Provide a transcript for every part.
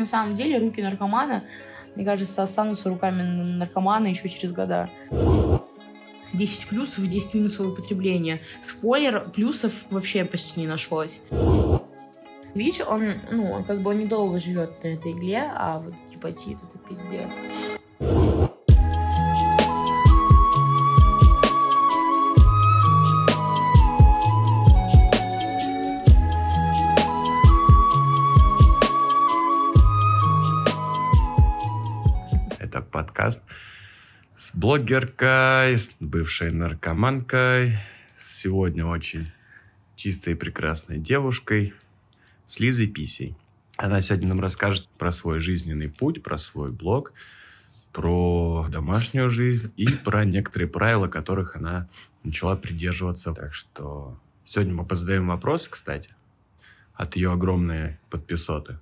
На самом деле руки наркомана, мне кажется, останутся руками наркомана еще через года. 10 плюсов и 10 минусов употребления. Спойлер, плюсов вообще почти не нашлось. ВИЧ, он, ну, он как бы он недолго живет на этой игле, а вот гепатит это пиздец. Блогеркой, бывшей наркоманкой. Сегодня очень чистой и прекрасной девушкой с Лизой Писей. Она сегодня нам расскажет про свой жизненный путь, про свой блог, про домашнюю жизнь и про некоторые правила, которых она начала придерживаться. Так что сегодня мы позадаем вопросы, кстати, от ее огромной подписоты.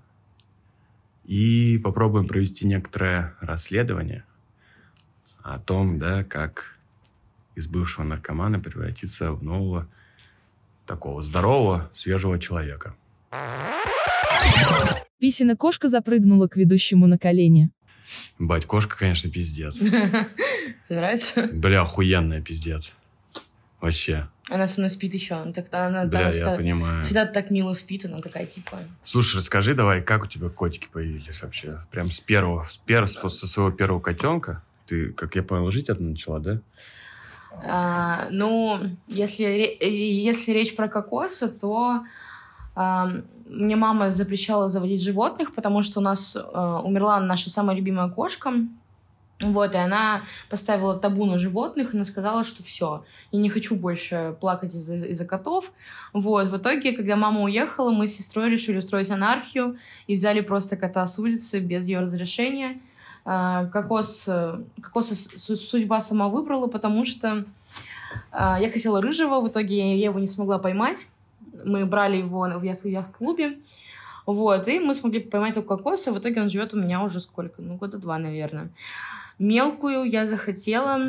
И попробуем провести некоторое расследование о том, да, как из бывшего наркомана превратиться в нового такого здорового, свежего человека. Писина кошка запрыгнула к ведущему на колени. Бать, кошка, конечно, пиздец. Тебе нравится? Бля, охуенная пиздец. Вообще. Она со мной спит еще. Она, так, она, Бля, она я всегда, понимаю. всегда так мило спит, она такая типа. Слушай, расскажи давай, как у тебя котики появились вообще? Прям с первого, с первого, со своего первого котенка? Ты, как я понял, жить одна начала, да? А, ну, если, если речь про кокосы, то а, мне мама запрещала заводить животных, потому что у нас а, умерла наша самая любимая кошка. Вот, и она поставила табу на животных, она сказала, что все, я не хочу больше плакать из-за, из-за котов. Вот, в итоге, когда мама уехала, мы с сестрой решили устроить анархию и взяли просто кота с улицы без ее разрешения. А, Кокос, э, кокоса судьба сама выбрала, потому что а, я хотела рыжего, в итоге я его не смогла поймать. Мы брали его в яхт- в яхт-клубе. Вот, и мы смогли поймать только кокоса. В итоге он живет у меня уже сколько? Ну, года два, наверное. Мелкую я захотела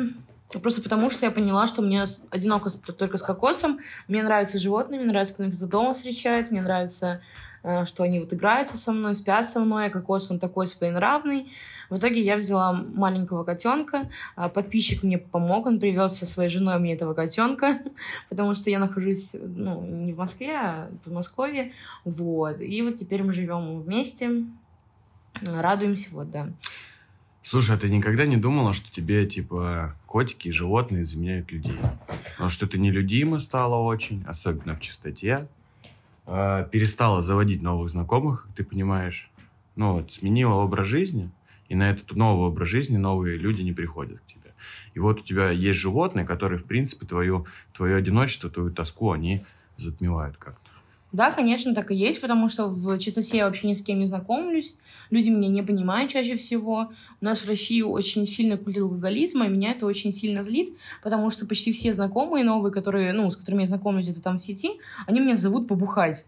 просто потому, что я поняла, что мне одиноко только с кокосом. Мне нравятся животные, мне нравится, когда кто-то дома встречает, мне нравится, э, что они вот играются со мной, спят со мной, а кокос, он такой своенравный. В итоге я взяла маленького котенка. А Подписчик мне помог, он привез со своей женой мне этого котенка, потому что я нахожусь, ну, не в Москве, а в Подмосковье. Вот. И вот теперь мы живем вместе, радуемся, вот, да. Слушай, а ты никогда не думала, что тебе, типа, котики и животные заменяют людей? Потому что ты нелюдима стала очень, особенно в чистоте. А, перестала заводить новых знакомых, как ты понимаешь. Ну, вот, сменила образ жизни, и на этот новый образ жизни новые люди не приходят к тебе. И вот у тебя есть животные, которые, в принципе, твою, твое одиночество, твою тоску, они затмевают как-то. Да, конечно, так и есть, потому что в чистоте я вообще ни с кем не знакомлюсь. Люди меня не понимают чаще всего. У нас в России очень сильно культ алкоголизма, и меня это очень сильно злит, потому что почти все знакомые новые, которые, ну, с которыми я знакомлюсь где-то там в сети, они меня зовут побухать.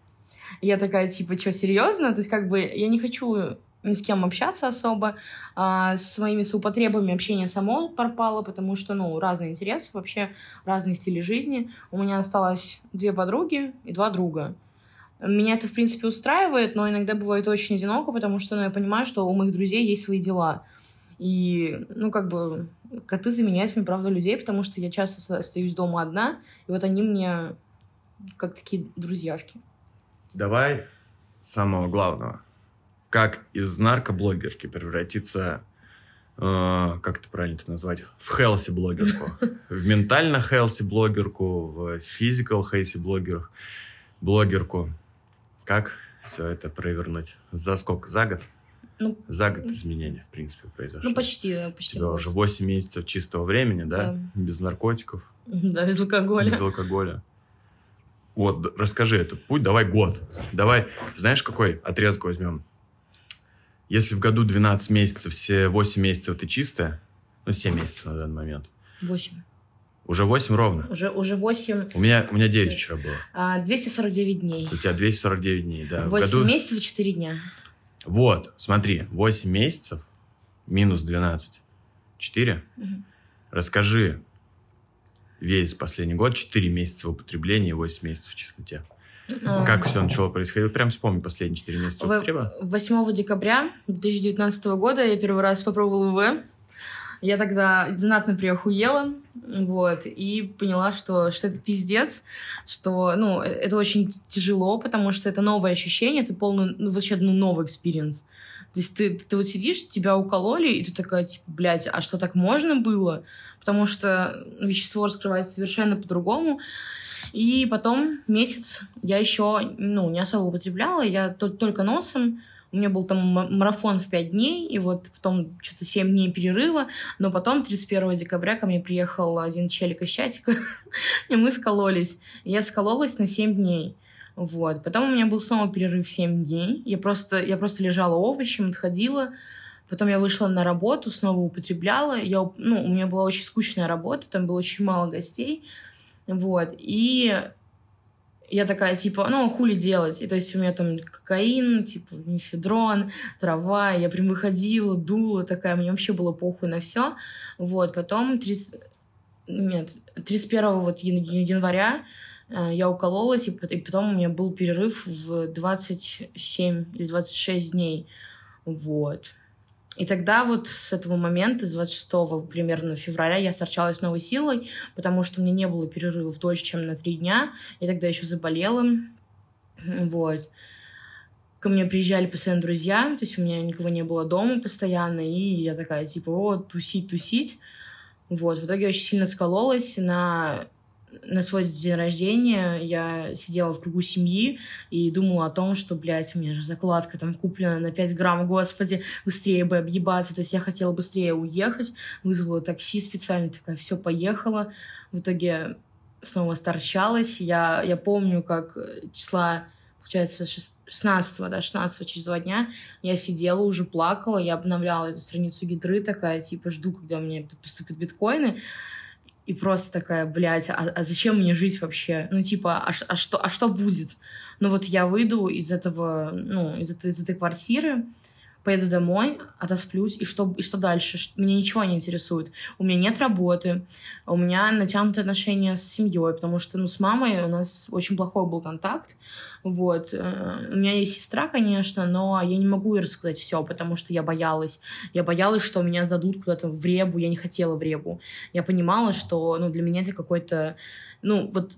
Я такая, типа, что, серьезно? То есть, как бы, я не хочу ни с кем общаться особо. А с моими соупотребами общение само пропало, потому что, ну, разные интересы, вообще разные стили жизни. У меня осталось две подруги и два друга. Меня это, в принципе, устраивает, но иногда бывает очень одиноко, потому что ну, я понимаю, что у моих друзей есть свои дела. И, ну, как бы, коты заменяют мне, правда, людей, потому что я часто остаюсь дома одна, и вот они мне как такие друзьяшки. Давай самого главного. Как из наркоблогерки превратиться, э, как это правильно это назвать, в хелси блогерку, в ментально хелси блогерку, в физикал хелси блогер, блогерку. Как все это провернуть? За сколько? За год? Ну, За год изменения, в принципе, произошло. ну почти, У почти. тебя год. уже 8 месяцев чистого времени, да? Да. Без наркотиков, Да, без алкоголя. без алкоголя. Вот, расскажи этот путь, давай год. Давай, знаешь, какой отрезок возьмем? Если в году 12 месяцев, все 8 месяцев ты чистая, ну, 7 месяцев на данный момент, Восемь. уже 8 ровно. Уже, уже восемь. У меня, у меня 9 вчера было. а, 249 дней. У тебя 249 дней, да. В 8 году- месяцев и 4 дня. Вот, смотри, 8 месяцев минус 12. 4. Мгм. Расскажи весь последний год, 4 месяца в употреблении и 8 месяцев в чистоте. А, Как все начало происходить? Прям вспомни последние 4 месяца употреба. 8 декабря 2019 года я первый раз попробовала ВВ. Я тогда знатно приохуела, вот, и поняла, что, что это пиздец, что, ну, э- это очень тяжело, потому что это новое ощущение, это полный, ну, вообще, ну, новый experience. То есть ты, ты вот сидишь, тебя укололи, и ты такая, типа, блядь, а что так можно было? Потому что вещество раскрывается совершенно по-другому. И потом месяц я еще, ну, не особо употребляла, я то- только носом, у меня был там ма- марафон в 5 дней, и вот потом что-то 7 дней перерыва, но потом 31 декабря ко мне приехал один челик из чатика, и мы скололись. Я скололась на 7 дней. Вот. Потом у меня был снова перерыв 7 дней. Я просто, я просто лежала овощем, отходила. Потом я вышла на работу, снова употребляла. Я, ну, у меня была очень скучная работа, там было очень мало гостей. Вот. И я такая, типа, ну, хули делать? И то есть у меня там кокаин, типа, мифедрон, трава. Я прям выходила, дула такая, мне вообще было похуй на все. Вот, потом 30... Нет, 31 вот ян- января э, я укололась, и потом у меня был перерыв в 27 или 26 дней. Вот. И тогда вот с этого момента, с 26 примерно февраля, я сторчалась новой силой, потому что меня не было перерывов дольше, чем на три дня. Я тогда еще заболела. Вот. Ко мне приезжали постоянно друзья, то есть у меня никого не было дома постоянно, и я такая, типа, о, тусить, тусить. Вот, в итоге очень сильно скололась на на свой день рождения я сидела в кругу семьи и думала о том, что, блядь, у меня же закладка там куплена на 5 грамм, господи, быстрее бы объебаться. То есть я хотела быстрее уехать, вызвала такси специально, такая, все, поехала. В итоге снова сторчалась. Я, я помню, как числа, получается, 16 да, 16 через два дня я сидела, уже плакала, я обновляла эту страницу гидры, такая, типа, жду, когда меня поступят биткоины. И просто такая, блядь, а, а зачем мне жить вообще? Ну, типа, а, а, что, а что будет? Ну, вот я выйду из этого, ну, из этой, из этой квартиры, поеду домой, отосплюсь, и что, и что дальше? Меня ничего не интересует. У меня нет работы, у меня натянутые отношения с семьей, потому что, ну, с мамой у нас очень плохой был контакт, вот. Э, У меня есть сестра, конечно, но я не могу ей рассказать все, потому что я боялась. Я боялась, что меня сдадут куда-то в ребу, я не хотела в ребу. Я понимала, что, ну, для меня это какой-то, ну, вот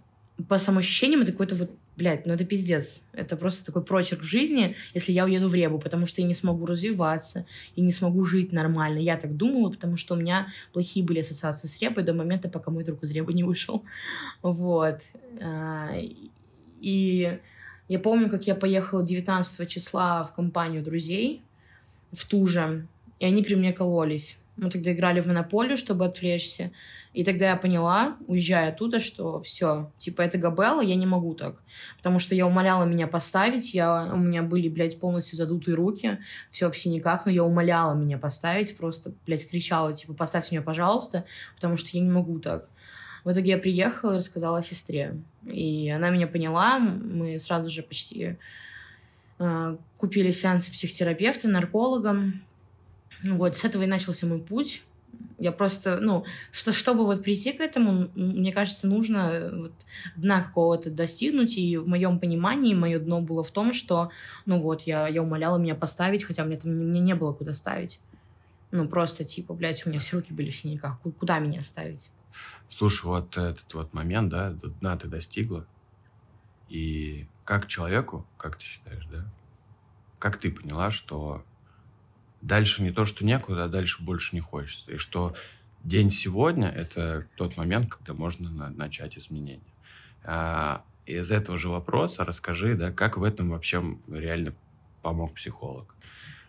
по самоощущениям это какой-то вот Блядь, ну это пиздец. Это просто такой прочерк в жизни, если я уеду в Ребу, потому что я не смогу развиваться и не смогу жить нормально. Я так думала, потому что у меня плохие были ассоциации с Ребой до момента, пока мой друг из Ребы не вышел. Вот. А, И я помню, как я поехала 19 числа в компанию друзей в ту же, и они при мне кололись. Мы тогда играли в монополию, чтобы отвлечься. И тогда я поняла, уезжая оттуда, что все, типа, это Габелла, я не могу так. Потому что я умоляла меня поставить, я, у меня были, блядь, полностью задутые руки, все в синяках, но я умоляла меня поставить, просто, блядь, кричала, типа, поставьте меня, пожалуйста, потому что я не могу так. В итоге я приехала и рассказала сестре. И она меня поняла, мы сразу же почти э, купили сеансы психотерапевта, наркологом. Вот, с этого и начался мой путь. Я просто, ну, что, чтобы вот прийти к этому, мне кажется, нужно вот дна какого-то достигнуть. И в моем понимании мое дно было в том, что, ну вот, я, я умоляла меня поставить, хотя мне там мне не было куда ставить. Ну, просто типа, блядь, у меня все руки были в синяках. Ку- Куда меня ставить? Слушай, вот этот вот момент, да, дна ты достигла. И как человеку, как ты считаешь, да? Как ты поняла, что дальше не то, что некуда, а дальше больше не хочется. И что день сегодня — это тот момент, когда можно на- начать изменения. А, из этого же вопроса расскажи, да, как в этом вообще реально помог психолог.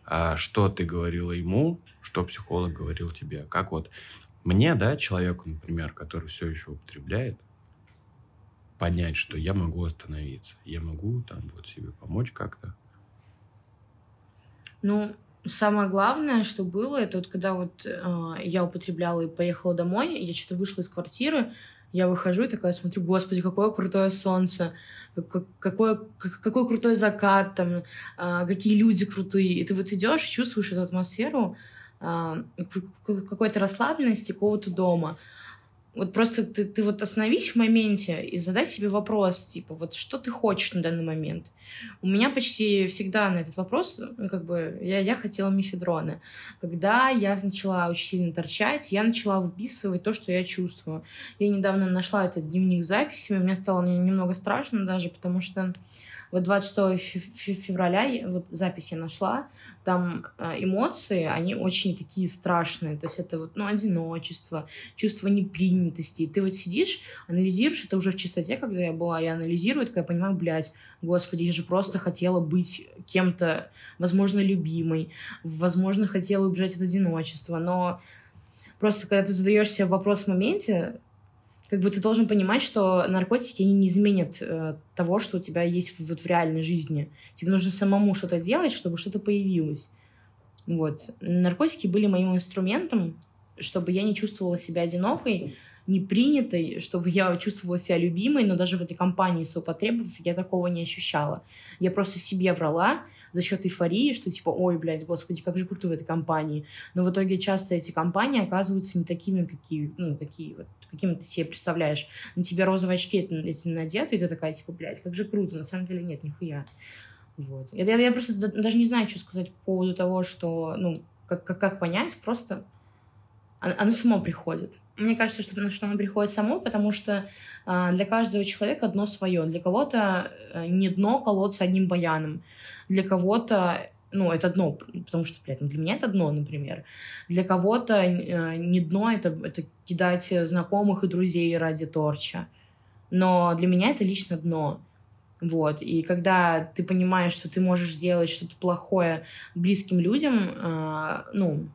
А, что ты говорила ему, что психолог говорил тебе. Как вот мне, да, человеку, например, который все еще употребляет, понять, что я могу остановиться, я могу там вот себе помочь как-то. Ну, самое главное, что было, это вот когда вот э, я употребляла и поехала домой, я что-то вышла из квартиры, я выхожу и такая смотрю, господи, какое крутое солнце, как- какой, как- какой крутой закат, там, а, какие люди крутые. И ты вот идешь, чувствуешь эту атмосферу к- какой-то расслабленности, какого-то дома. Вот просто ты, ты вот остановись в моменте и задай себе вопрос, типа, вот что ты хочешь на данный момент. У меня почти всегда на этот вопрос, ну, как бы, я, я хотела мифедрона. Когда я начала очень сильно торчать, я начала выписывать то, что я чувствую. Я недавно нашла этот дневник записями, мне стало немного страшно даже, потому что вот 26 февраля вот запись я нашла, там э, эмоции, они очень такие страшные. То есть это вот, ну, одиночество, чувство непринятости. Ты вот сидишь, анализируешь, это уже в чистоте, когда я была, я анализирую, такая понимаю, блядь, господи, я же просто хотела быть кем-то, возможно, любимой, возможно, хотела убежать от одиночества, но просто когда ты задаешь себе вопрос в моменте, как бы ты должен понимать, что наркотики, они не изменят э, того, что у тебя есть вот в реальной жизни. Тебе нужно самому что-то делать, чтобы что-то появилось. Вот. Наркотики были моим инструментом, чтобы я не чувствовала себя одинокой, не принятой, чтобы я чувствовала себя любимой, но даже в этой компании соупотребов я такого не ощущала. Я просто себе врала, за счет эйфории, что типа, ой, блядь, господи, как же круто в этой компании. Но в итоге часто эти компании оказываются не такими, какие, ну, какие вот каким ты себе представляешь. На тебе розовые очки эти надеты, и ты такая, типа, блядь, как же круто. На самом деле нет, нихуя. Вот. Я, я, я просто даже не знаю, что сказать по поводу того, что, ну, как, как, как понять, просто оно само приходит. Мне кажется, что, что оно приходит само, потому что э, для каждого человека одно свое. Для кого-то э, не дно колоться одним баяном. Для кого-то ну, это дно, потому что, блядь, ну, для меня это дно, например. Для кого-то э, не дно, это, это кидать знакомых и друзей ради торча. Но для меня это лично дно. Вот. И когда ты понимаешь, что ты можешь сделать что-то плохое близким людям, э, ну,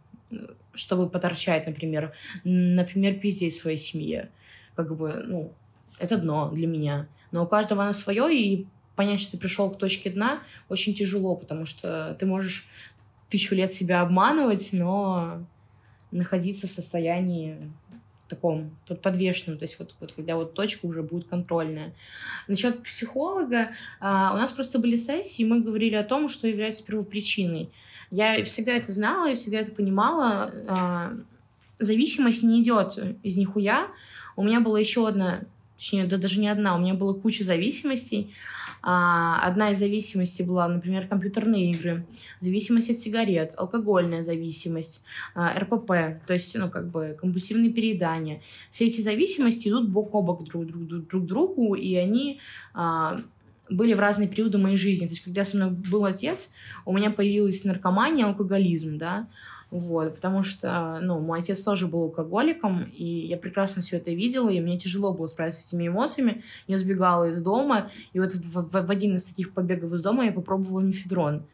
чтобы поторчать, например, например, пиздеть своей семье, как бы, ну, это дно для меня. Но у каждого оно свое, и понять, что ты пришел к точке дна, очень тяжело, потому что ты можешь тысячу лет себя обманывать, но находиться в состоянии таком подвешенном, то есть вот, вот когда вот точка уже будет контрольная. Насчет психолога, а, у нас просто были сессии, мы говорили о том, что является первопричиной. Я всегда это знала, я всегда это понимала. А, зависимость не идет из нихуя. У меня была еще одна, точнее, да даже не одна, у меня была куча зависимостей. А, одна из зависимостей была, например, компьютерные игры, зависимость от сигарет, алкогольная зависимость, а, РПП, то есть, ну, как бы компульсивные переедания. Все эти зависимости идут бок о бок друг, друг, друг другу, и они а, были в разные периоды моей жизни. То есть, когда со мной был отец, у меня появилась наркомания, алкоголизм, да, вот, потому что, ну, мой отец тоже был алкоголиком, и я прекрасно все это видела, и мне тяжело было справиться с этими эмоциями. Я сбегала из дома, и вот в, в, в один из таких побегов из дома я попробовала мифедрон.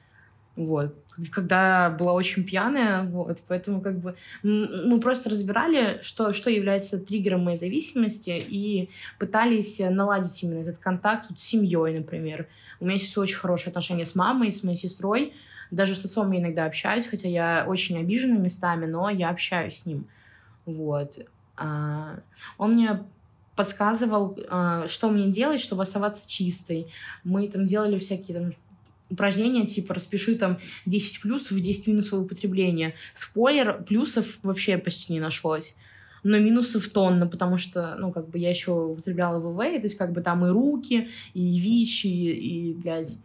Вот. Когда была очень пьяная, вот, поэтому как бы мы просто разбирали, что, что является триггером моей зависимости и пытались наладить именно этот контакт вот, с семьей, например. У меня сейчас очень хорошие отношения с мамой, с моей сестрой, даже с отцом я иногда общаюсь, хотя я очень обижена местами, но я общаюсь с ним. Вот. А, он мне подсказывал, а, что мне делать, чтобы оставаться чистой. Мы там делали всякие там упражнения, типа распиши там 10 плюсов и 10 минусов употребления. Спойлер, плюсов вообще почти не нашлось. Но минусов тонна, потому что, ну, как бы я еще употребляла ВВ, то есть как бы там и руки, и ВИЧ, и, и блядь,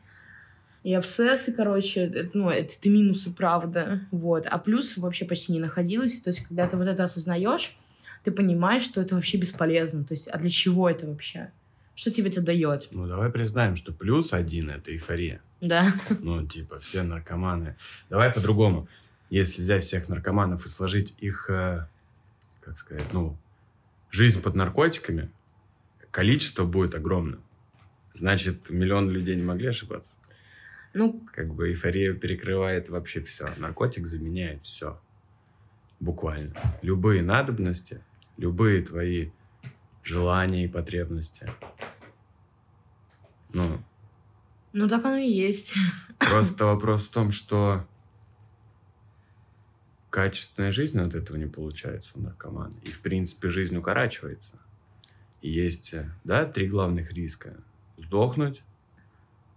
и абсцессы, короче, это, ну, это, это минусы, правда, вот. А плюс вообще почти не находилось. То есть, когда ты вот это осознаешь, ты понимаешь, что это вообще бесполезно. То есть, а для чего это вообще? Что тебе это дает? Ну, давай признаем, что плюс один — это эйфория. Да. Ну, типа, все наркоманы. Давай по-другому. Если взять всех наркоманов и сложить их, э, как сказать, ну, жизнь под наркотиками, количество будет огромным. Значит, миллион людей не могли ошибаться. Ну, как бы эйфория перекрывает вообще все. Наркотик заменяет все. Буквально. Любые надобности, любые твои желания и потребности. Ну, ну так оно и есть. Просто вопрос в том, что качественная жизнь от этого не получается у наркомана. И, в принципе, жизнь укорачивается. И есть, да, три главных риска. Сдохнуть.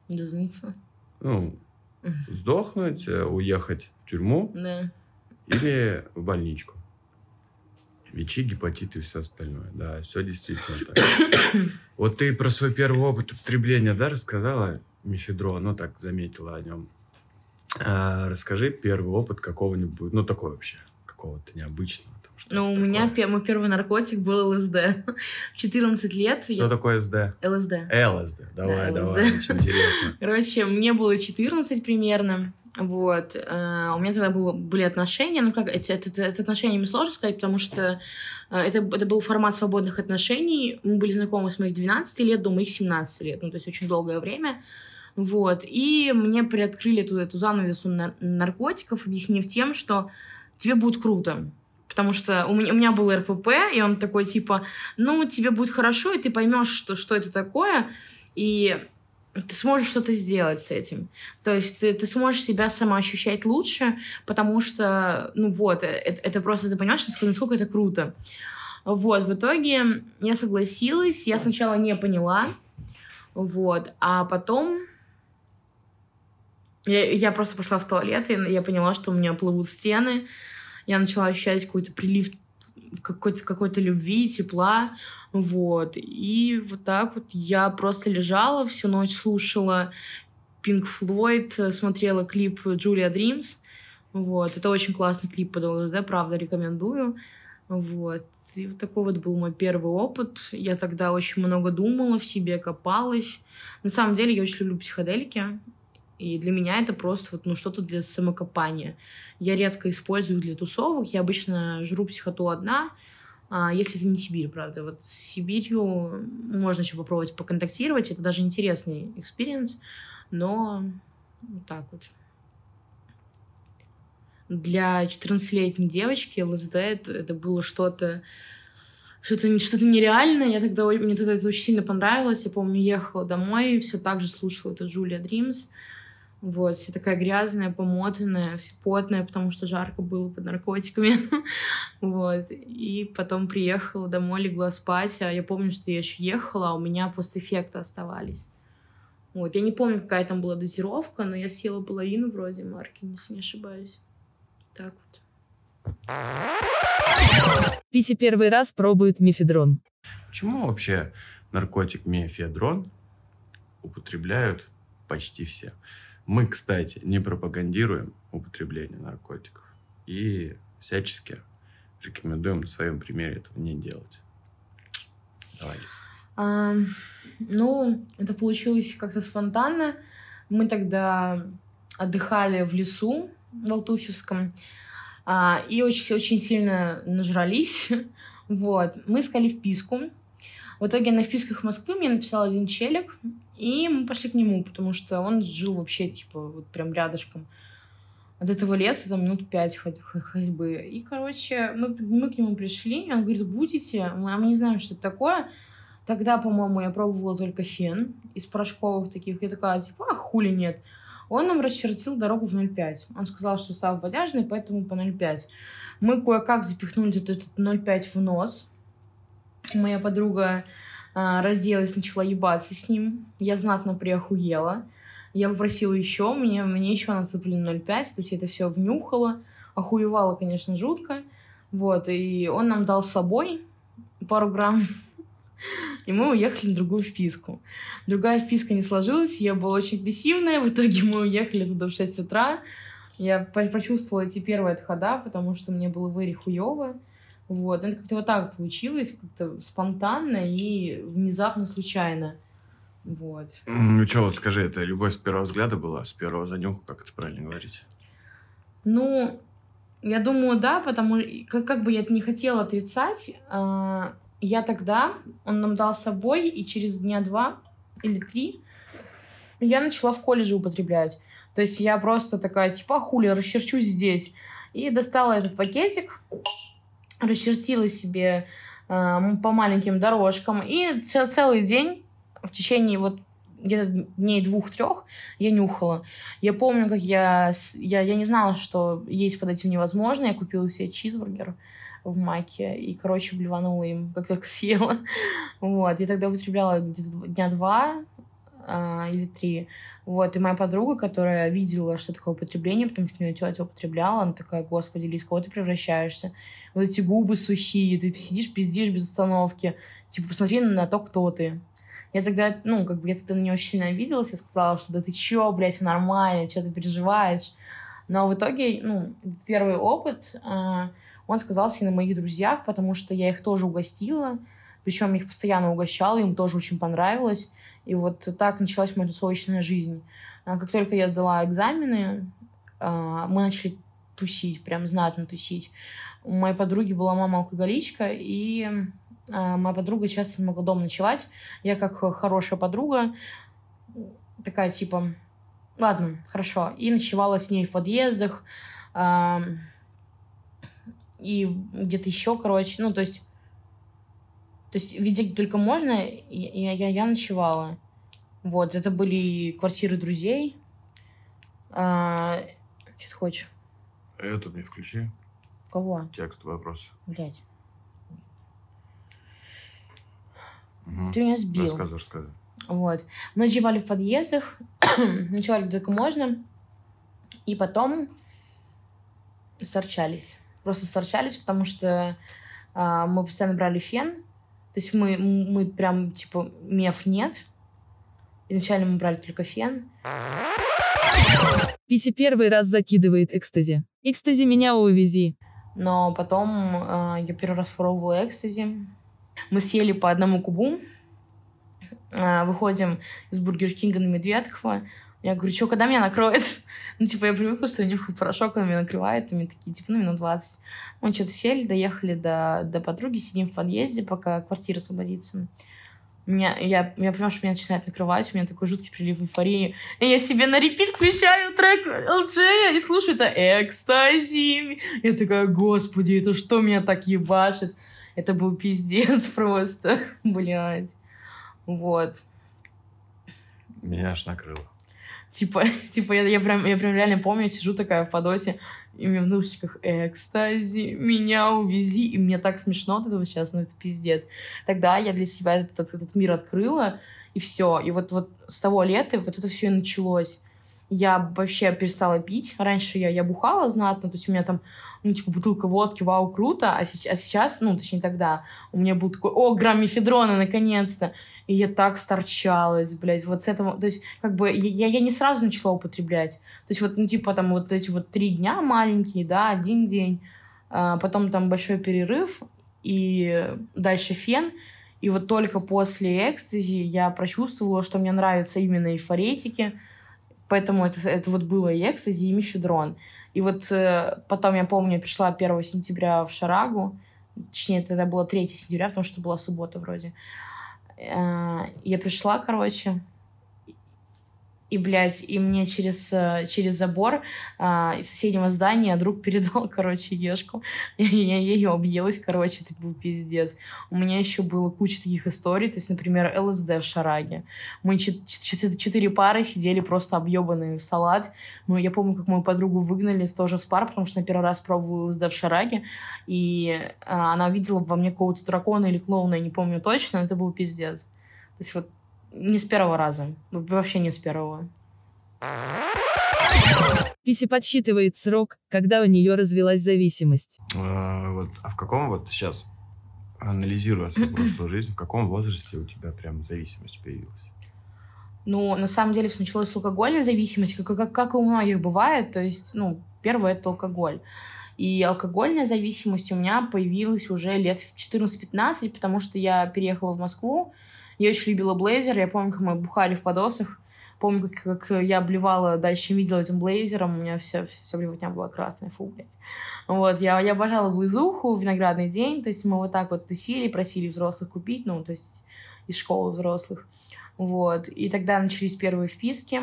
Дознаться ну, сдохнуть, э, уехать в тюрьму да. или в больничку. ВИЧи, гепатит и все остальное. Да, все действительно так. Вот ты про свой первый опыт употребления, да, рассказала мифедрон, ну так заметила о нем. А, расскажи первый опыт какого-нибудь, ну такой вообще, какого-то необычного. Что-то Ну, у меня пе- мой первый наркотик был ЛСД. В 14 лет Что я... такое СД? ЛСД. ЛСД. Давай, Да, давай, очень интересно. Короче, мне было 14 примерно. Вот. Э, У меня тогда было, были отношения. Ну, как это, это, это отношениями сложно сказать, потому что э, это, это был формат свободных отношений. Мы были знакомы с моих 12 лет до моих 17 лет. Ну, то есть очень долгое время. Вот. И мне приоткрыли эту, эту занавесу на- наркотиков, объяснив тем, что тебе будет круто. Потому что у меня, у меня был РПП, и он такой, типа, ну, тебе будет хорошо, и ты поймешь, что, что это такое, и ты сможешь что-то сделать с этим. То есть ты, ты сможешь себя сама ощущать лучше, потому что, ну вот, э, это, это просто ты понимаешь, насколько, насколько это круто. Вот, в итоге я согласилась, я сначала не поняла, вот, а потом я, я просто пошла в туалет, и я поняла, что у меня плывут стены, я начала ощущать какой-то прилив какой-то какой-то любви, тепла, вот. И вот так вот я просто лежала всю ночь, слушала Pink Floyd, смотрела клип Julia Dreams, вот. Это очень классный клип под ЛСД, правда, рекомендую, вот. И вот такой вот был мой первый опыт. Я тогда очень много думала в себе, копалась. На самом деле я очень люблю психоделики. И для меня это просто вот, ну, что-то для самокопания. Я редко использую для тусовок. Я обычно жру психоту одна, а, если это не Сибирь, правда. Вот с Сибирью можно еще попробовать поконтактировать. Это даже интересный experience. Но вот так вот. Для 14-летней девочки ЛСД это, это было что-то что-то что нереальное. Я тогда, мне тогда это очень сильно понравилось. Я помню, ехала домой, все так же слушала это Julia Dreams. Вот, вся такая грязная, помотанная, вся потная, потому что жарко было под наркотиками. вот. И потом приехала домой, легла спать. А я помню, что я еще ехала, а у меня постэффекты оставались. Вот. Я не помню, какая там была дозировка, но я съела половину вроде марки, если не ошибаюсь. Так вот. Пися первый раз пробует мифедрон. Почему вообще наркотик мефедрон употребляют почти все? Мы, кстати, не пропагандируем употребление наркотиков и всячески рекомендуем на своем примере этого не делать. Давай, Лиз. А, ну, это получилось как-то спонтанно. Мы тогда отдыхали в лесу в Алтуфьевском а, и очень, очень сильно нажрались. вот. Мы искали вписку. В итоге на вписках Москвы мне написал один челик, и мы пошли к нему, потому что он жил вообще, типа, вот прям рядышком. От этого леса там минут пять ходьбы. И, короче, мы, мы к нему пришли, и он говорит, будете? Мы, а мы не знаем, что это такое. Тогда, по-моему, я пробовала только фен из порошковых таких. Я такая, типа, а хули нет. Он нам расчертил дорогу в 0,5. Он сказал, что став бодяжный, поэтому по 0,5. Мы кое-как запихнули этот, этот 0,5 в нос. Моя подруга а, разделась, начала ебаться с ним. Я знатно приохуела. Я попросила еще, мне, мне еще насыпали 0,5, то есть я это все внюхала. Охуевала, конечно, жутко. Вот, и он нам дал с собой пару грамм и мы уехали на другую вписку. Другая вписка не сложилась, я была очень агрессивная, в итоге мы уехали туда в 6 утра. Я по- почувствовала эти первые отхода, потому что мне было выри хуёво. Вот. Это как-то вот так получилось, как-то спонтанно и внезапно, случайно. Вот. Ну что, вот скажи, это любовь с первого взгляда была, с первого занюха, как это правильно говорить? Ну, я думаю, да, потому как, как бы я это не хотела отрицать, а, я тогда, он нам дал с собой, и через дня два или три я начала в колледже употреблять. То есть я просто такая, типа, «А хули, расчерчусь здесь. И достала этот пакетик, расчертила себе м, по маленьким дорожкам, и целый день в течение вот где-то дней двух-трех я нюхала. Я помню, как я, я... Я не знала, что есть под этим невозможно. Я купила себе чизбургер в маке и, короче, блеванула им, как только съела. Вот. Я тогда употребляла где-то дня два. а, или три. Вот, и моя подруга, которая видела, что такое употребление, потому что у нее тетя употребляла, она такая, господи, Лиз, кого ты превращаешься? Вот эти губы сухие, ты сидишь, пиздишь без остановки. Типа, посмотри на то, кто ты. Я тогда, ну, как бы я тогда на нее очень сильно обиделась, я сказала, что да ты чё, блядь, все нормально, что ты переживаешь. Но в итоге, ну, первый опыт, э, он сказался и на моих друзьях, потому что я их тоже угостила, причем их постоянно угощала, им тоже очень понравилось. И вот так началась моя тусовочная жизнь. А как только я сдала экзамены, э, мы начали тусить, прям знатно тусить. У моей подруги была мама алкоголичка, и а, моя подруга часто не могла дома ночевать. Я как хорошая подруга, такая типа, ладно, хорошо. И ночевала с ней в подъездах. И где-то еще, короче, ну, то есть... То есть везде, где только можно, я, я, я ночевала. Вот, это были квартиры друзей. А, что ты хочешь? Это мне включи. Кого? Текст вопроса. Блять. Угу. Ты меня сбил. Рассказывай, рассказывай. Вот. Мы ночевали в подъездах, ночевали только можно, и потом сорчались. Просто сорчались, потому что а, мы постоянно брали фен. То есть мы, мы прям, типа, меф нет. Изначально мы брали только фен. Писи первый раз закидывает экстази. Экстази меня увези. Но потом э, я первый раз пробовала экстази. Мы съели по одному кубу, а, выходим из Бургер Кинга на Медведково. Я говорю, что, когда меня накроет? ну, типа, я привыкла, что нюхаю порошок, он меня накрывает, и мне такие, типа, ну, минут 20. Мы что-то сели, доехали до, до подруги, сидим в подъезде, пока квартира освободится. Меня, я, я понимаю, что меня начинает накрывать, у меня такой жуткий прилив эйфории. И я себе на репит включаю трек LJ и слушаю это экстази. Я такая, господи, это что меня так ебашит? Это был пиздец просто, блядь. Вот. Меня аж накрыло. Типа, типа я, я, прям, я прям реально помню, сижу такая в Фадосе, и мне в наушниках экстази, меня увези, и мне так смешно от этого сейчас, ну это пиздец. Тогда я для себя этот, этот мир открыла, и все. И вот, вот с того лета вот это все и началось. Я вообще перестала пить. Раньше я, я бухала знатно, то есть у меня там ну, типа, бутылка водки, вау, круто, а сейчас, а сейчас, ну, точнее, тогда у меня был такой, о, грамм мефедрона, наконец-то, и я так сторчалась, блядь, вот с этого, то есть, как бы, я, я не сразу начала употреблять, то есть, вот, ну, типа, там, вот эти вот три дня маленькие, да, один день, а потом там большой перерыв, и дальше фен, и вот только после экстази я прочувствовала, что мне нравятся именно эйфоретики, поэтому это, это вот было и экстази, и мефедрон. И вот э, потом, я помню, пришла 1 сентября в Шарагу, точнее, это было 3 сентября, потому что была суббота вроде. Э, я пришла, короче, и, блядь, и мне через, э, через забор а, из соседнего здания друг передал, короче, ешку. И я, ее объелась, короче, это был пиздец. У меня еще было куча таких историй, то есть, например, ЛСД в Шараге. Мы четыре пары сидели просто объебанные в салат. Ну, я помню, как мою подругу выгнали тоже с пар, потому что на первый раз пробовала ЛСД в Шараге, и а, она увидела во мне какого-то дракона или клоуна, я не помню точно, это был пиздец. То есть вот не с первого раза. Вообще не с первого. Писи подсчитывает срок, когда у нее развилась зависимость. А, вот, а в каком вот сейчас, анализируя свою прошлую жизнь, в каком возрасте у тебя прям зависимость появилась? Ну, на самом деле, все началось с алкогольной зависимости, как, как, как и у многих бывает. То есть, ну, первое — это алкоголь. И алкогольная зависимость у меня появилась уже лет в 14-15, потому что я переехала в Москву, я очень любила блейзер. Я помню, как мы бухали в подосах. Помню, как, как я обливала, дальше видела этим блейзером. У меня все, все блевотня была красная. Фу, блядь. Вот, я, я обожала близуху, виноградный день. То есть мы вот так вот тусили, просили взрослых купить. Ну, то есть из школы взрослых. Вот. И тогда начались первые вписки.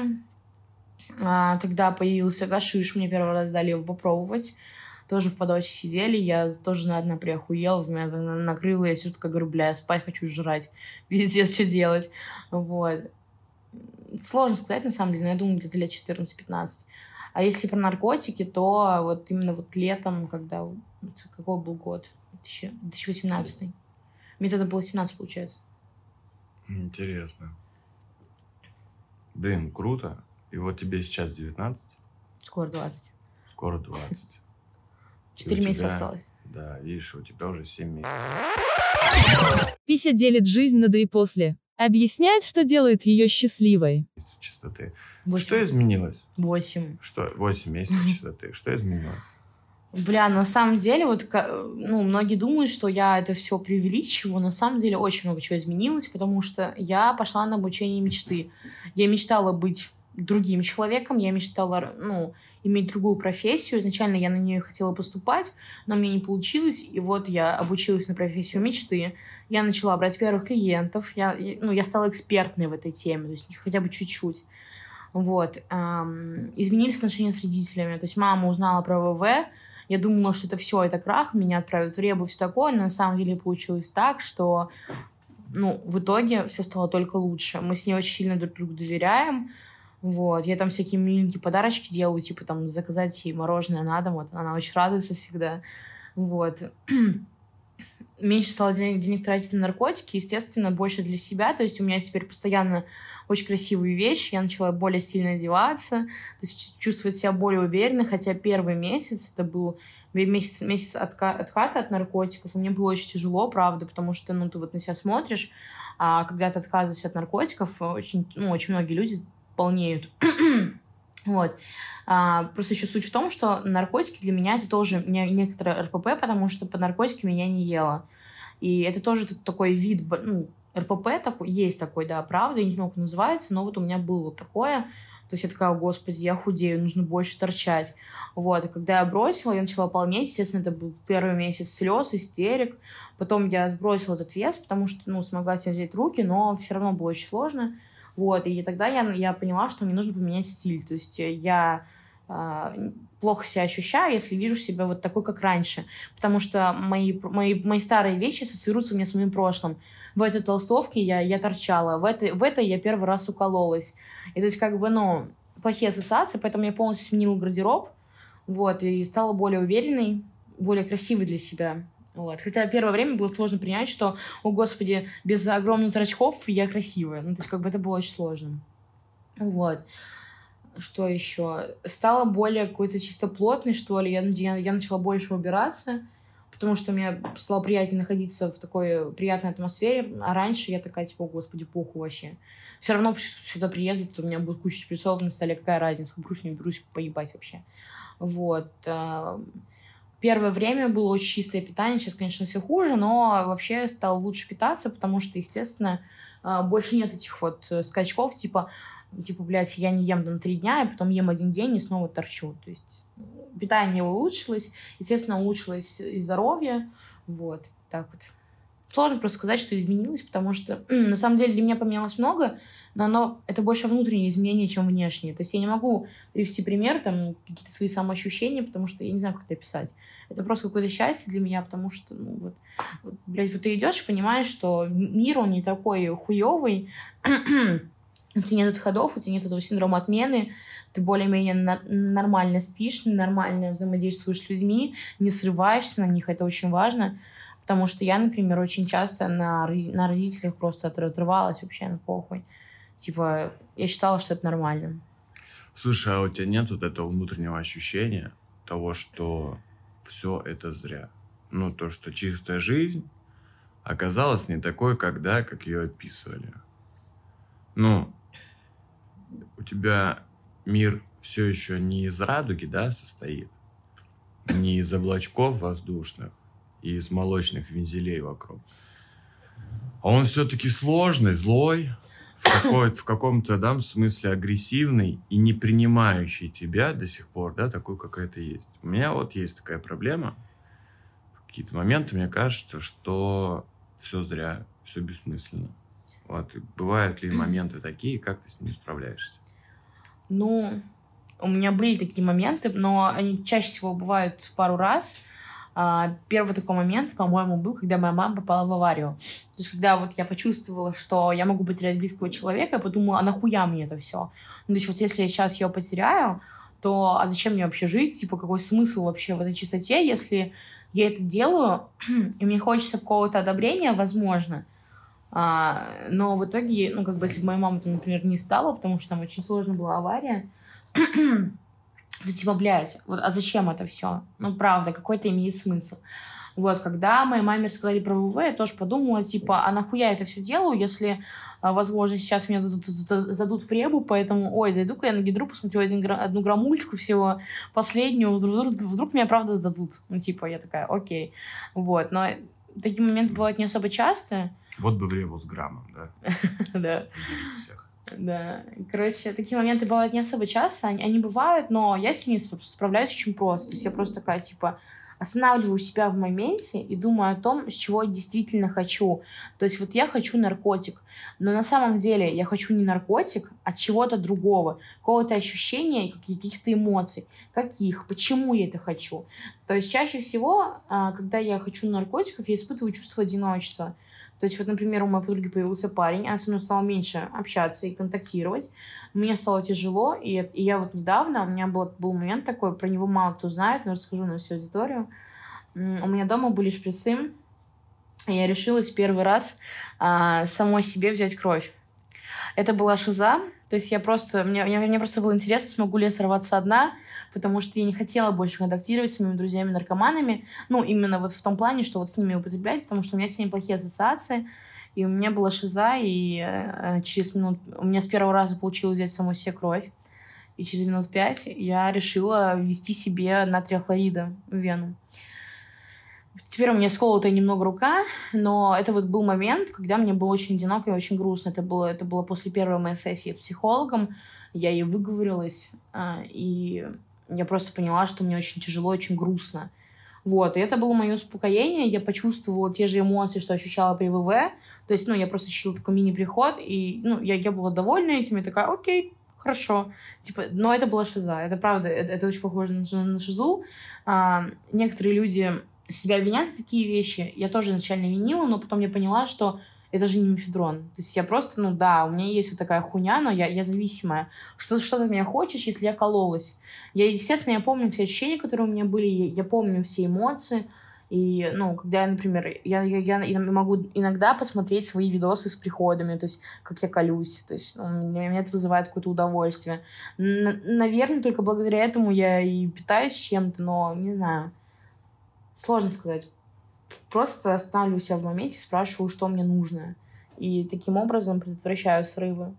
А, тогда появился гашиш. Мне первый раз дали его попробовать тоже в подоче сидели, я тоже знатно приохуела, меня накрыло, я все такая говорю, бля, я спать хочу жрать, пиздец, что делать, вот. Сложно сказать, на самом деле, но я думаю, где-то лет 14-15. А если про наркотики, то вот именно вот летом, когда... Какой был год? 2018. Мне тогда было 17, получается. Интересно. Блин, круто. И вот тебе сейчас 19, Скоро 20. скоро 20. Четыре месяца тебя- осталось. Да, видишь, у тебя уже 7 месяцев. Пися делит жизнь на до и после. Объясняет, что делает ее счастливой. чистоты. Восемь. Что изменилось? Восемь. Что? 8 месяцев чистоты. Что изменилось? Бля, на самом деле, вот, ну, многие думают, что я это все преувеличиваю. На самом деле очень много чего изменилось, потому что я пошла на обучение мечты. Я мечтала быть другим человеком, я мечтала, ну, иметь другую профессию. Изначально я на нее хотела поступать, но мне не получилось. И вот я обучилась на профессию мечты. Я начала брать первых клиентов. Я, ну, я стала экспертной в этой теме, то есть хотя бы чуть-чуть. Вот. изменились отношения с родителями. То есть мама узнала про ВВ, я думала, что это все, это крах, меня отправят в ребу, все такое, но на самом деле получилось так, что ну, в итоге все стало только лучше. Мы с ней очень сильно друг другу доверяем. Вот. Я там всякие миленькие подарочки делаю, типа там заказать ей мороженое на дом. Вот. Она очень радуется всегда. Вот. Меньше стало денег, денег тратить на наркотики, естественно, больше для себя. То есть у меня теперь постоянно очень красивые вещи. Я начала более сильно одеваться, то есть чувствовать себя более уверенно, хотя первый месяц это был месяц, месяц отка- отката от наркотиков, и мне было очень тяжело, правда, потому что, ну, ты вот на себя смотришь, а когда ты отказываешься от наркотиков, очень, ну, очень многие люди полнеют. вот. А, просто еще суть в том, что наркотики для меня это тоже не, некоторое РПП, потому что под наркотиками я не ела. И это тоже такой вид, ну, РПП такой, есть такой, да, правда, я не знаю, как называется, но вот у меня было такое. То есть я такая, «О, господи, я худею, нужно больше торчать. Вот, и когда я бросила, я начала полнеть, естественно, это был первый месяц слез, истерик. Потом я сбросила этот вес, потому что, ну, смогла себе взять руки, но все равно было очень сложно. Вот, и тогда я, я поняла, что мне нужно поменять стиль. То есть я а, плохо себя ощущаю, если вижу себя вот такой, как раньше. Потому что мои, мои, мои старые вещи ассоциируются у меня с моим прошлым. В этой толстовке я, я торчала, в этой, в этой я первый раз укололась. И то есть как бы, ну, плохие ассоциации, поэтому я полностью сменила гардероб, вот, и стала более уверенной, более красивой для себя. Вот. Хотя первое время было сложно принять, что, о господи, без огромных зрачков я красивая. Ну, то есть как бы это было очень сложно. Вот. Что еще? Стала более какой-то чисто плотной, что ли. Я, я, я начала больше убираться, потому что мне стало приятнее находиться в такой приятной атмосфере. А раньше я такая, типа, «О, господи, похуй вообще. Все равно сюда приедут, у меня будет куча шприцов на столе, какая разница, уберусь, не уберусь, поебать вообще. Вот. Первое время было очень чистое питание, сейчас, конечно, все хуже, но вообще стал лучше питаться, потому что, естественно, а, больше нет этих вот э, скачков, типа, типа, блядь, я не ем там три дня, и потом ем один день и снова торчу. То есть питание улучшилось, естественно, улучшилось и здоровье, вот, так вот. Сложно просто сказать, что изменилось, потому что на самом деле для меня поменялось много, но оно это больше внутренние изменения, чем внешние. То есть я не могу привести пример, там, какие-то свои самоощущения, потому что я не знаю, как это описать. Это просто какое-то счастье для меня, потому что, ну, вот, вот, блядь, вот ты идешь и понимаешь, что мир, он не такой хуёвый, у тебя нет отходов, у тебя нет этого синдрома отмены, ты более-менее на- нормально спишь, нормально взаимодействуешь с людьми, не срываешься на них, это очень важно. Потому что я, например, очень часто на, на родителях просто отр- отрывалась вообще на похуй. Типа, я считала, что это нормально. Слушай, а у тебя нет вот этого внутреннего ощущения того, что все это зря? Ну, то, что чистая жизнь оказалась не такой, когда, как ее описывали. Ну, у тебя мир все еще не из радуги, да, состоит, не из облачков воздушных из молочных вензелей вокруг. А он все-таки сложный, злой, в, какой- в каком-то да, смысле агрессивный и не принимающий тебя до сих пор, да, такой, какая ты есть. У меня вот есть такая проблема. В какие-то моменты мне кажется, что все зря, все бессмысленно. Вот. И бывают ли моменты такие, как ты с ними справляешься? Ну, у меня были такие моменты, но они чаще всего бывают пару раз. А, Первый такой момент, по-моему, был, когда моя мама попала в аварию. То есть, когда вот я почувствовала, что я могу потерять близкого человека, я подумала, а нахуя мне это все? Ну, то есть, вот если я сейчас ее потеряю, то а зачем мне вообще жить? Типа, какой смысл вообще в этой чистоте, если я это делаю, и мне хочется какого-то одобрения, возможно, А, но в итоге, ну, как бы, если бы моя мама, например, не стала, потому что там очень сложная была авария, то типа, блядь, вот, а зачем это все? Ну, правда, какой-то имеет смысл. Вот, когда моей маме рассказали про ВВ, я тоже подумала, типа, а нахуя я это все делаю, если, а, возможно, сейчас меня зададут, зададут в ребу, поэтому, ой, зайду-ка я на гидру, посмотрю один, одну граммульчку всего, последнюю, вдруг, вдруг меня правда сдадут. Ну, типа, я такая, окей. Вот, но такие моменты бывают не особо часто. Вот бы в ребу с граммом, да? Да. Да. Короче, такие моменты бывают не особо часто, они, они бывают, но я с ними справляюсь очень просто. То есть я просто такая, типа, останавливаю себя в моменте и думаю о том, с чего я действительно хочу. То есть вот я хочу наркотик, но на самом деле я хочу не наркотик, а чего-то другого, какого-то ощущения, каких-то эмоций. Каких? Почему я это хочу? То есть чаще всего, а, когда я хочу наркотиков, я испытываю чувство одиночества. То есть вот, например, у моей подруги появился парень, она со мной стала меньше общаться и контактировать. Мне стало тяжело, и, и я вот недавно, у меня был, был момент такой, про него мало кто знает, но расскажу на всю аудиторию. У меня дома были шприцы, и я решилась первый раз а, самой себе взять кровь. Это была шиза, то есть я просто, мне, мне, мне просто было интересно, смогу ли я сорваться одна, потому что я не хотела больше контактировать с моими друзьями-наркоманами, ну, именно вот в том плане, что вот с ними употреблять, потому что у меня с ними плохие ассоциации, и у меня была шиза, и э, через минут... У меня с первого раза получилось взять саму себе кровь, и через минут пять я решила ввести себе натрия хлорида в вену. Теперь у меня сколотая немного рука, но это вот был момент, когда мне было очень одиноко и очень грустно. Это было, это было после первой моей сессии с психологом. Я ей выговорилась, а, и я просто поняла, что мне очень тяжело, очень грустно. Вот, и это было мое успокоение, я почувствовала те же эмоции, что ощущала при ВВ, то есть, ну, я просто ощутила такой мини-приход, и, ну, я, я была довольна этим, и такая, окей, хорошо. Типа, но это была шиза, это правда, это, это очень похоже на, на шизу. А, некоторые люди себя винят за такие вещи. Я тоже изначально винила, но потом я поняла, что это же не мифедрон. То есть я просто, ну да, у меня есть вот такая хуйня, но я, я зависимая. Что, что ты от меня хочешь, если я кололась? Я, естественно, я помню все ощущения, которые у меня были, я, я помню все эмоции. И, ну, когда я, например, я, я, я могу иногда посмотреть свои видосы с приходами, то есть, как я колюсь, то есть, ну, меня, меня это вызывает какое-то удовольствие. Н- наверное, только благодаря этому я и питаюсь чем-то, но не знаю. Сложно сказать. Просто останавливаю себя в моменте, спрашиваю, что мне нужно. И таким образом предотвращаю срывы.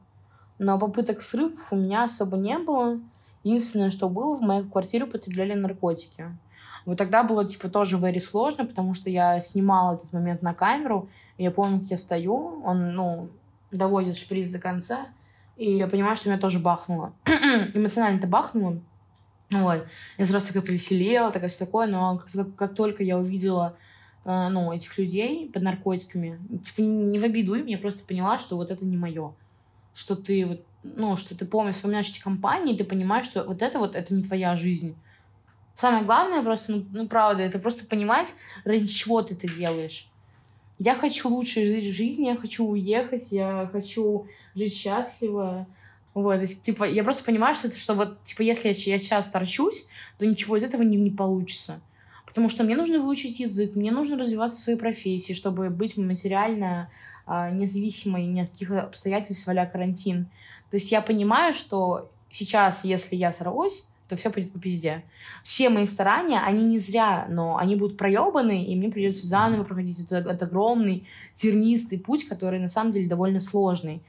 Но попыток срывов у меня особо не было. Единственное, что было, в моей квартире употребляли наркотики. Вот тогда было, типа, тоже very сложно, потому что я снимала этот момент на камеру, я помню, как я стою, он, ну, доводит шприц до конца, и я понимаю, что меня тоже бахнуло. Эмоционально-то бахнуло, вот. Я сразу такая повеселела, такая все такое, но как, как, только я увидела э, ну, этих людей под наркотиками, типа не в обиду им, я просто поняла, что вот это не мое. Что ты вот, ну, что ты помнишь, вспоминаешь эти компании, ты понимаешь, что вот это вот, это не твоя жизнь. Самое главное просто, ну, ну правда, это просто понимать, ради чего ты это делаешь. Я хочу лучше жить в жизни, я хочу уехать, я хочу жить счастливо, вот, то есть, типа, я просто понимаю, что, что вот, типа, если я, я сейчас торчусь, то ничего из этого не, не получится. Потому что мне нужно выучить язык, мне нужно развиваться в своей профессии, чтобы быть материально а, независимой ни от каких обстоятельств, а карантин. То есть я понимаю, что сейчас, если я сорвусь, то все пойдет по пизде. Все мои старания, они не зря, но они будут проебаны, и мне придется заново проходить этот, этот огромный тернистый путь, который на самом деле довольно сложный.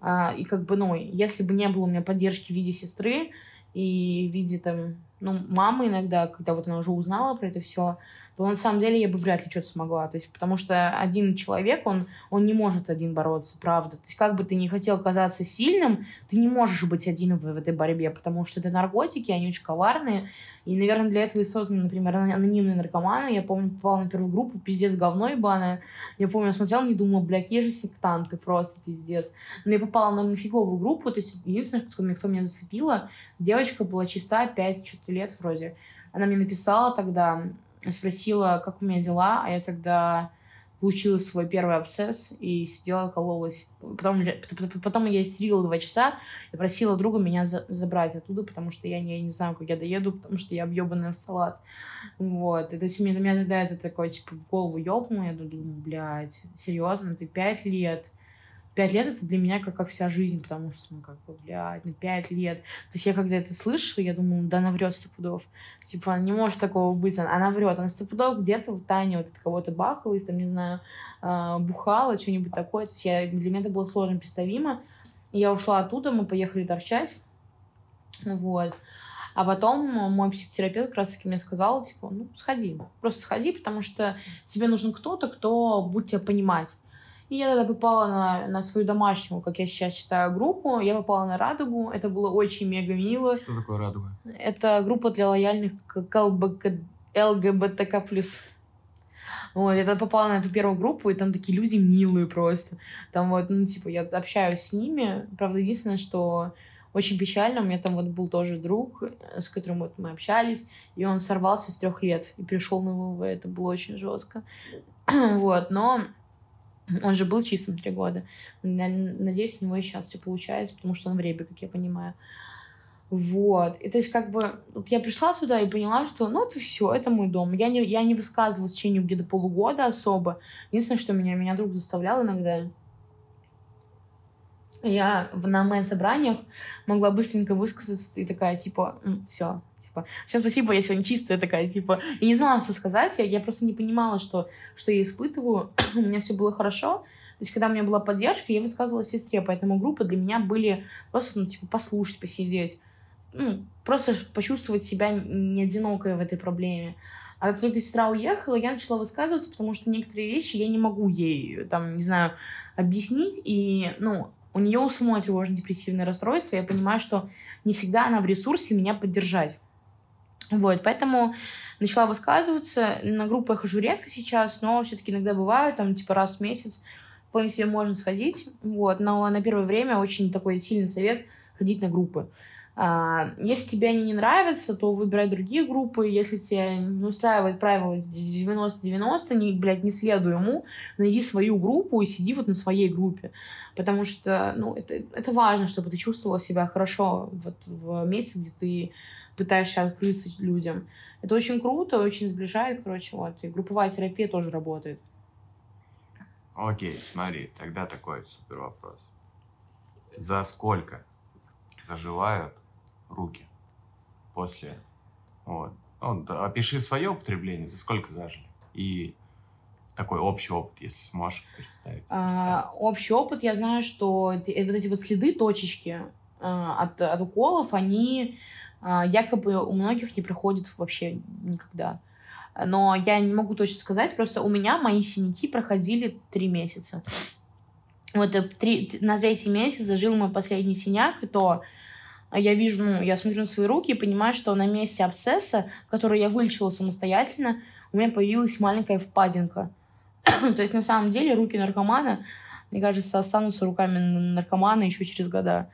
А, и как бы, ну, если бы не было у меня поддержки в виде сестры и в виде там, ну, мамы иногда, когда вот она уже узнала про это все, то на самом деле я бы вряд ли что-то смогла. То есть, потому что один человек, он, он не может один бороться, правда. То есть, как бы ты не хотел казаться сильным, ты не можешь быть один в, в этой борьбе, потому что это наркотики, они очень коварные, и, наверное, для этого и созданы, например, анонимные наркоманы. Я помню, попала на первую группу, пиздец, говно ебаное. Я помню, смотрела, не думала, бля, какие же сектанты, просто пиздец. Но я попала на нафиговую группу, то есть единственное, кто, кто меня зацепила, девочка была чиста, 5 что-то лет вроде. Она мне написала тогда, спросила, как у меня дела, а я тогда получила свой первый абсцесс и сидела, кололась. Потом, потом я истерила два часа и просила друга меня за, забрать оттуда, потому что я не, я не знаю, как я доеду, потому что я объебанная в салат. Вот. И, то есть, меня, меня тогда это такое, типа, в голову ёбнуло. Я думаю, блядь, серьезно, ты пять лет пять лет это для меня как, как вся жизнь, потому что, ну, как бы, блядь, ну, пять лет. То есть я когда это слышала, я думала, да, она врет стопудов. Типа, не может такого быть, она, она врет. Она стопудов где-то в Тане вот от кого-то бахалась, там, не знаю, э, бухала, что-нибудь такое. То есть я, для меня это было сложно представимо. Я ушла оттуда, мы поехали торчать. Вот. А потом мой психотерапевт как раз-таки мне сказал, типа, ну, сходи, просто сходи, потому что тебе нужен кто-то, кто будет тебя понимать. И я тогда попала на, на свою домашнюю, как я сейчас считаю, группу. Я попала на «Радугу». Это было очень мега мило. Что такое «Радуга»? Это группа для лояльных к ЛГБТК+. Вот, я тогда попала на эту первую группу, и там такие люди милые просто. Там вот, ну, типа, я общаюсь с ними. Правда, единственное, что очень печально, у меня там вот был тоже друг, с которым вот мы общались, и он сорвался с трех лет и пришел на ВВ. Это было очень жестко. вот, но он же был чистым три года. Надеюсь, у него и сейчас все получается, потому что он в ребе, как я понимаю. Вот. И то есть, как бы, вот я пришла туда и поняла, что, ну, это все, это мой дом. Я не, я не высказывалась в течение где-то полугода особо. Единственное, что меня, меня друг заставлял иногда я на онлайн-собраниях могла быстренько высказаться и такая, типа, все, типа, всем спасибо, я сегодня чистая такая, типа, и не знала, что сказать, я, я просто не понимала, что, что я испытываю, у меня все было хорошо, то есть, когда у меня была поддержка, я высказывала сестре, поэтому группы для меня были просто, ну, типа, послушать, посидеть, ну, просто почувствовать себя не одинокой в этой проблеме. А как только сестра уехала, я начала высказываться, потому что некоторые вещи я не могу ей, там, не знаю, объяснить, и, ну, у нее у самой тревожно-депрессивное расстройство, я понимаю, что не всегда она в ресурсе меня поддержать. Вот, поэтому начала высказываться. На группу я хожу редко сейчас, но все-таки иногда бываю, там, типа, раз в месяц. Вполне себе можно сходить. Вот, но на первое время очень такой сильный совет ходить на группы. А, если тебе они не нравятся, то выбирай другие группы. Если тебя не устраивает правило 90-90, не, блядь, не следуй ему, найди свою группу и сиди вот на своей группе. Потому что, ну, это, это важно, чтобы ты чувствовала себя хорошо вот в месте, где ты пытаешься открыться людям. Это очень круто, очень сближает, короче, вот. И групповая терапия тоже работает. Окей, смотри, тогда такой супер вопрос. За сколько заживают руки после. Вот. Ну, опиши свое употребление, за сколько зажили. И такой общий опыт, если сможешь представить. А, общий опыт, я знаю, что вот эти вот следы, точечки а, от, от уколов, они а, якобы у многих не проходят вообще никогда. Но я не могу точно сказать, просто у меня мои синяки проходили три месяца. Вот э, три, на третий месяц зажил мой последний синяк, и то я вижу, ну, я смотрю на свои руки и понимаю, что на месте абсцесса, который я вылечила самостоятельно, у меня появилась маленькая впадинка. То есть, на самом деле, руки наркомана, мне кажется, останутся руками наркомана еще через года.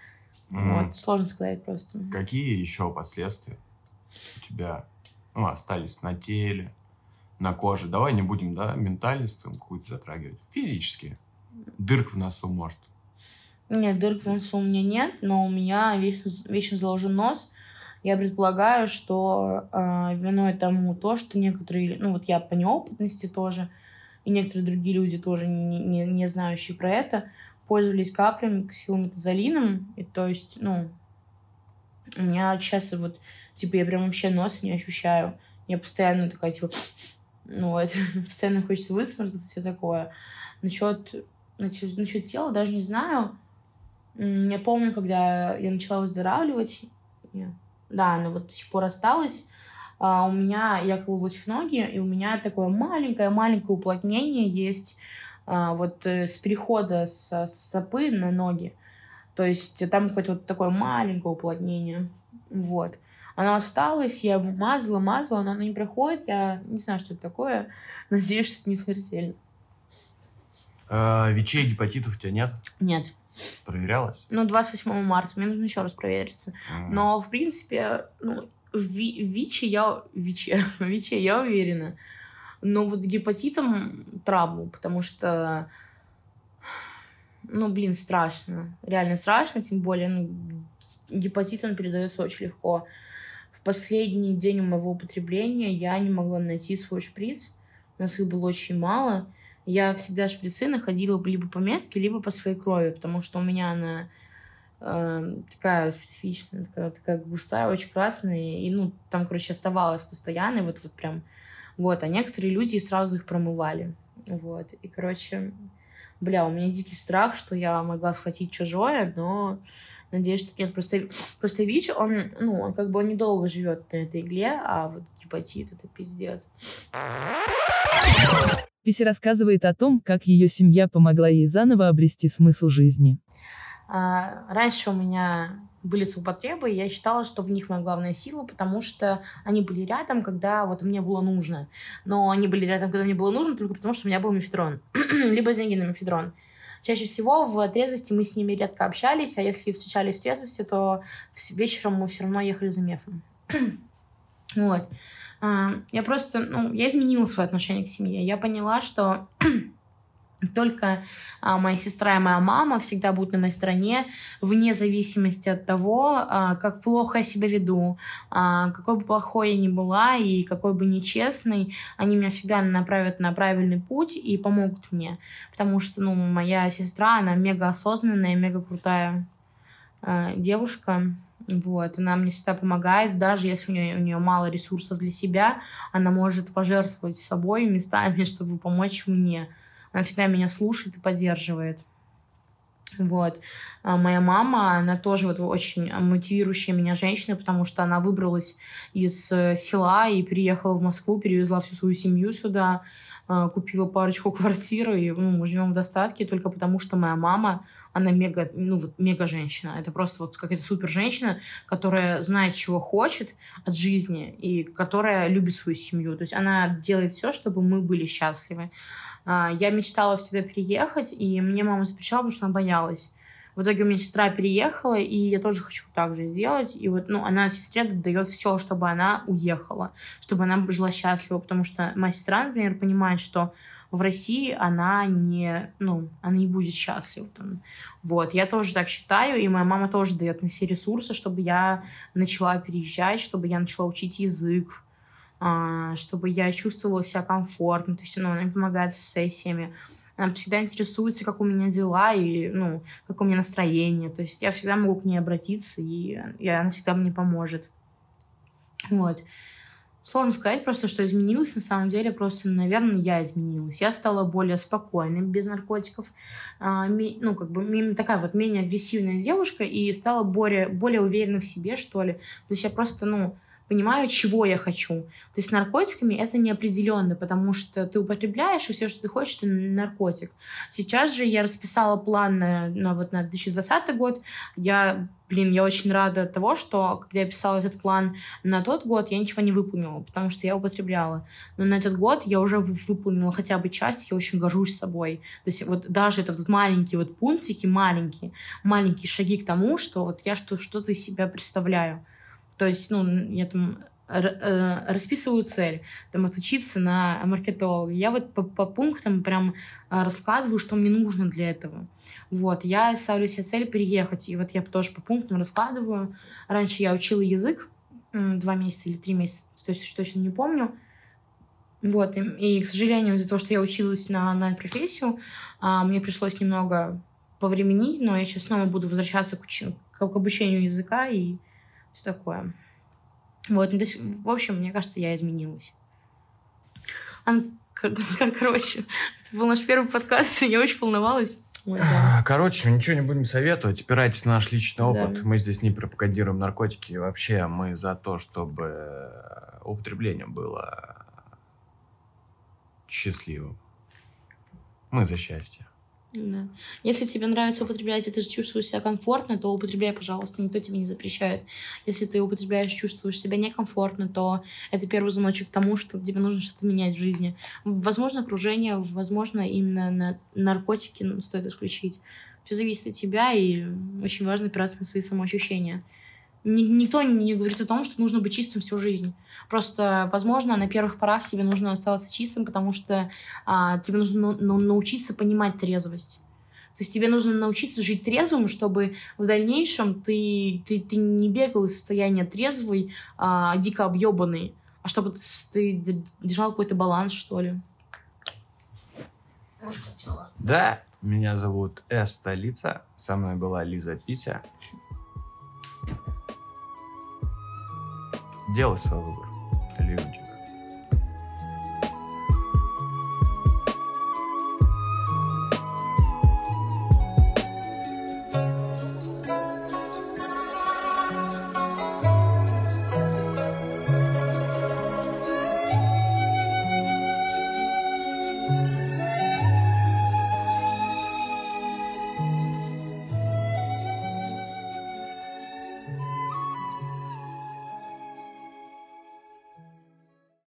Mm. Вот, сложно сказать просто. Какие еще последствия у тебя ну, остались на теле, на коже? Давай не будем, да, ментальность какую-то затрагивать. Физические. Дырк в носу, может. Нет, дырок в носу у меня нет, но у меня вечно, вечно заложен нос. Я предполагаю, что э, виной тому то, что некоторые, ну вот я по неопытности тоже, и некоторые другие люди тоже, не, не, не знающие про это, пользовались каплями ксилометазолином, и то есть, ну, у меня сейчас вот, типа, я прям вообще нос не ощущаю. Я постоянно такая, типа, ну вот, постоянно хочется высморкаться, все такое. Насчет, насчет, насчет тела даже не знаю. Я помню, когда я начала выздоравливать, да, она вот до сих пор осталась, а у меня, я кололась в ноги, и у меня такое маленькое-маленькое уплотнение есть а, вот э, с перехода с, со стопы на ноги. То есть там какое-то вот такое маленькое уплотнение. Вот. Оно осталось, я мазала, мазала, но оно не проходит. Я не знаю, что это такое. Надеюсь, что это не смертельно. А, ВИЧей, гепатитов у тебя нет? Нет. Проверялась? Ну, 28 марта. Мне нужно еще раз провериться. Mm. Но, в принципе, ну, в ВИЧе я... ВИЧе, ВИЧе я уверена. Но вот с гепатитом трабу, потому что, ну, блин, страшно. Реально страшно, тем более, ну, гепатит, он передается очень легко. В последний день моего употребления я не могла найти свой шприц. У нас их было очень мало. Я всегда шприцы находила либо по метке, либо по своей крови, потому что у меня она э, такая специфичная, такая, такая густая, очень красная, и, ну, там, короче, оставалась постоянно, вот, вот прям, вот, а некоторые люди сразу их промывали, вот, и, короче, бля, у меня дикий страх, что я могла схватить чужое, но надеюсь, что нет, просто, просто ВИЧ, он, ну, он как бы он недолго живет на этой игле, а вот гепатит — это пиздец. Пися рассказывает о том, как ее семья помогла ей заново обрести смысл жизни. А, раньше у меня были злоупотребы, и я считала, что в них моя главная сила, потому что они были рядом, когда вот мне было нужно. Но они были рядом, когда мне было нужно, только потому что у меня был мефедрон. Либо деньги на мефедрон. Чаще всего в трезвости мы с ними редко общались, а если встречались в трезвости, то вечером мы все равно ехали за мефом. вот. Я просто, ну, я изменила свое отношение к семье. Я поняла, что только а, моя сестра и моя мама всегда будут на моей стороне, вне зависимости от того, а, как плохо я себя веду, а, какой бы плохой я ни была и какой бы нечестный, они меня всегда направят на правильный путь и помогут мне. Потому что, ну, моя сестра, она мега осознанная, мега крутая девушка. Вот, она мне всегда помогает, даже если у нее, у нее мало ресурсов для себя, она может пожертвовать собой местами, чтобы помочь мне. Она всегда меня слушает и поддерживает. Вот. А моя мама, она тоже вот очень мотивирующая меня женщина, потому что она выбралась из э, села и переехала в Москву, перевезла всю свою семью сюда, купила парочку квартир, и ну, мы живем в достатке только потому, что моя мама, она мега, ну вот мега женщина. Это просто вот какая-то супер женщина, которая знает, чего хочет от жизни и которая любит свою семью. То есть она делает все, чтобы мы были счастливы. А, я мечтала всегда переехать, и мне мама запрещала, потому что она боялась. В итоге у меня сестра переехала, и я тоже хочу так же сделать. И вот, ну, она сестре дает все, чтобы она уехала, чтобы она жила счастлива, потому что моя сестра, например, понимает, что в России она не, ну, она не будет счастлива. Там. Вот, я тоже так считаю, и моя мама тоже дает мне все ресурсы, чтобы я начала переезжать, чтобы я начала учить язык, чтобы я чувствовала себя комфортно. То есть ну, она мне помогает с сессиями. Она всегда интересуется, как у меня дела и ну, как у меня настроение. То есть я всегда могу к ней обратиться, и, и она всегда мне поможет. Вот. Сложно сказать просто, что изменилось. На самом деле, просто, наверное, я изменилась. Я стала более спокойной, без наркотиков. А, ми, ну, как бы такая вот менее агрессивная девушка и стала более, более уверена в себе, что ли. То есть я просто, ну, понимаю, чего я хочу. То есть с наркотиками это неопределенно, потому что ты употребляешь, и все, что ты хочешь, это наркотик. Сейчас же я расписала план на, на, вот, на 2020 год. Я, блин, я очень рада того, что когда я писала этот план на тот год, я ничего не выполнила, потому что я употребляла. Но на этот год я уже выполнила хотя бы часть, я очень горжусь собой. То есть вот даже это вот маленькие вот пунктики, маленькие, маленькие шаги к тому, что вот я что-то из себя представляю. То есть, ну, я там э, расписываю цель, там, отучиться на маркетолога. Я вот по, по пунктам прям а, раскладываю, что мне нужно для этого. Вот, я ставлю себе цель переехать, и вот я тоже по пунктам раскладываю. Раньше я учила язык два месяца или три месяца, то есть точно не помню. Вот, и, и к сожалению, из-за того, что я училась на, на профессию, а, мне пришлось немного повременить, но я сейчас снова буду возвращаться к, уч... к обучению языка и все такое. Вот, ну, то есть, в общем, мне кажется, я изменилась. Ан... Короче, это был наш первый подкаст, я очень волновалась. Ой, да. Короче, ничего не будем советовать. Опирайтесь на наш личный опыт. Да. Мы здесь не пропагандируем наркотики. Вообще мы за то, чтобы употребление было счастливым. Мы за счастье. Да. Если тебе нравится употреблять, и ты чувствуешь себя комфортно, то употребляй, пожалуйста, никто тебе не запрещает. Если ты употребляешь, чувствуешь себя некомфортно, то это первый звоночек к тому, что тебе нужно что-то менять в жизни. Возможно, окружение, возможно, именно на наркотики стоит исключить. Все зависит от тебя, и очень важно опираться на свои самоощущения. Ни- никто не говорит о том, что нужно быть чистым всю жизнь. Просто, возможно, на первых порах тебе нужно оставаться чистым, потому что а, тебе нужно ну- научиться понимать трезвость. То есть тебе нужно научиться жить трезвым, чтобы в дальнейшем ты, ты, ты не бегал из состояния трезвый, а, дико объебанный, а чтобы ты, ты держал какой-то баланс, что ли. Да, меня зовут С. Столица. Со мной была Лиза Пися. Делай свой выбор. Люди.